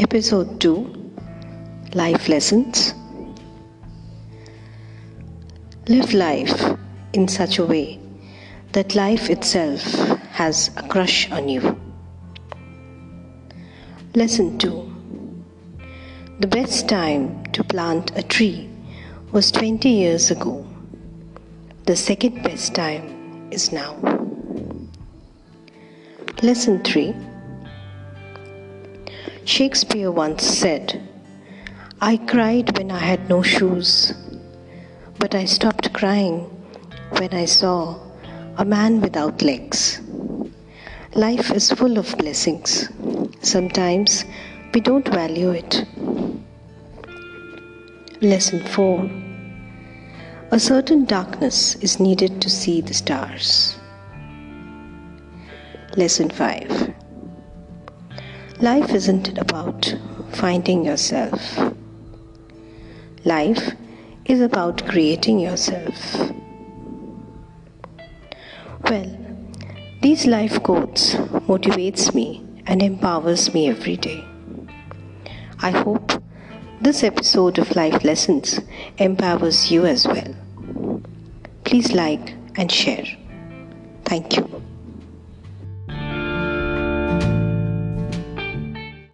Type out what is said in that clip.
Episode 2 Life Lessons Live life in such a way that life itself has a crush on you. Lesson 2 The best time to plant a tree was 20 years ago. The second best time is now. Lesson 3 Shakespeare once said, I cried when I had no shoes, but I stopped crying when I saw a man without legs. Life is full of blessings. Sometimes we don't value it. Lesson 4 A certain darkness is needed to see the stars. Lesson 5 Life isn't about finding yourself. Life is about creating yourself. Well, these life quotes motivates me and empowers me every day. I hope this episode of Life Lessons empowers you as well. Please like and share. Thank you.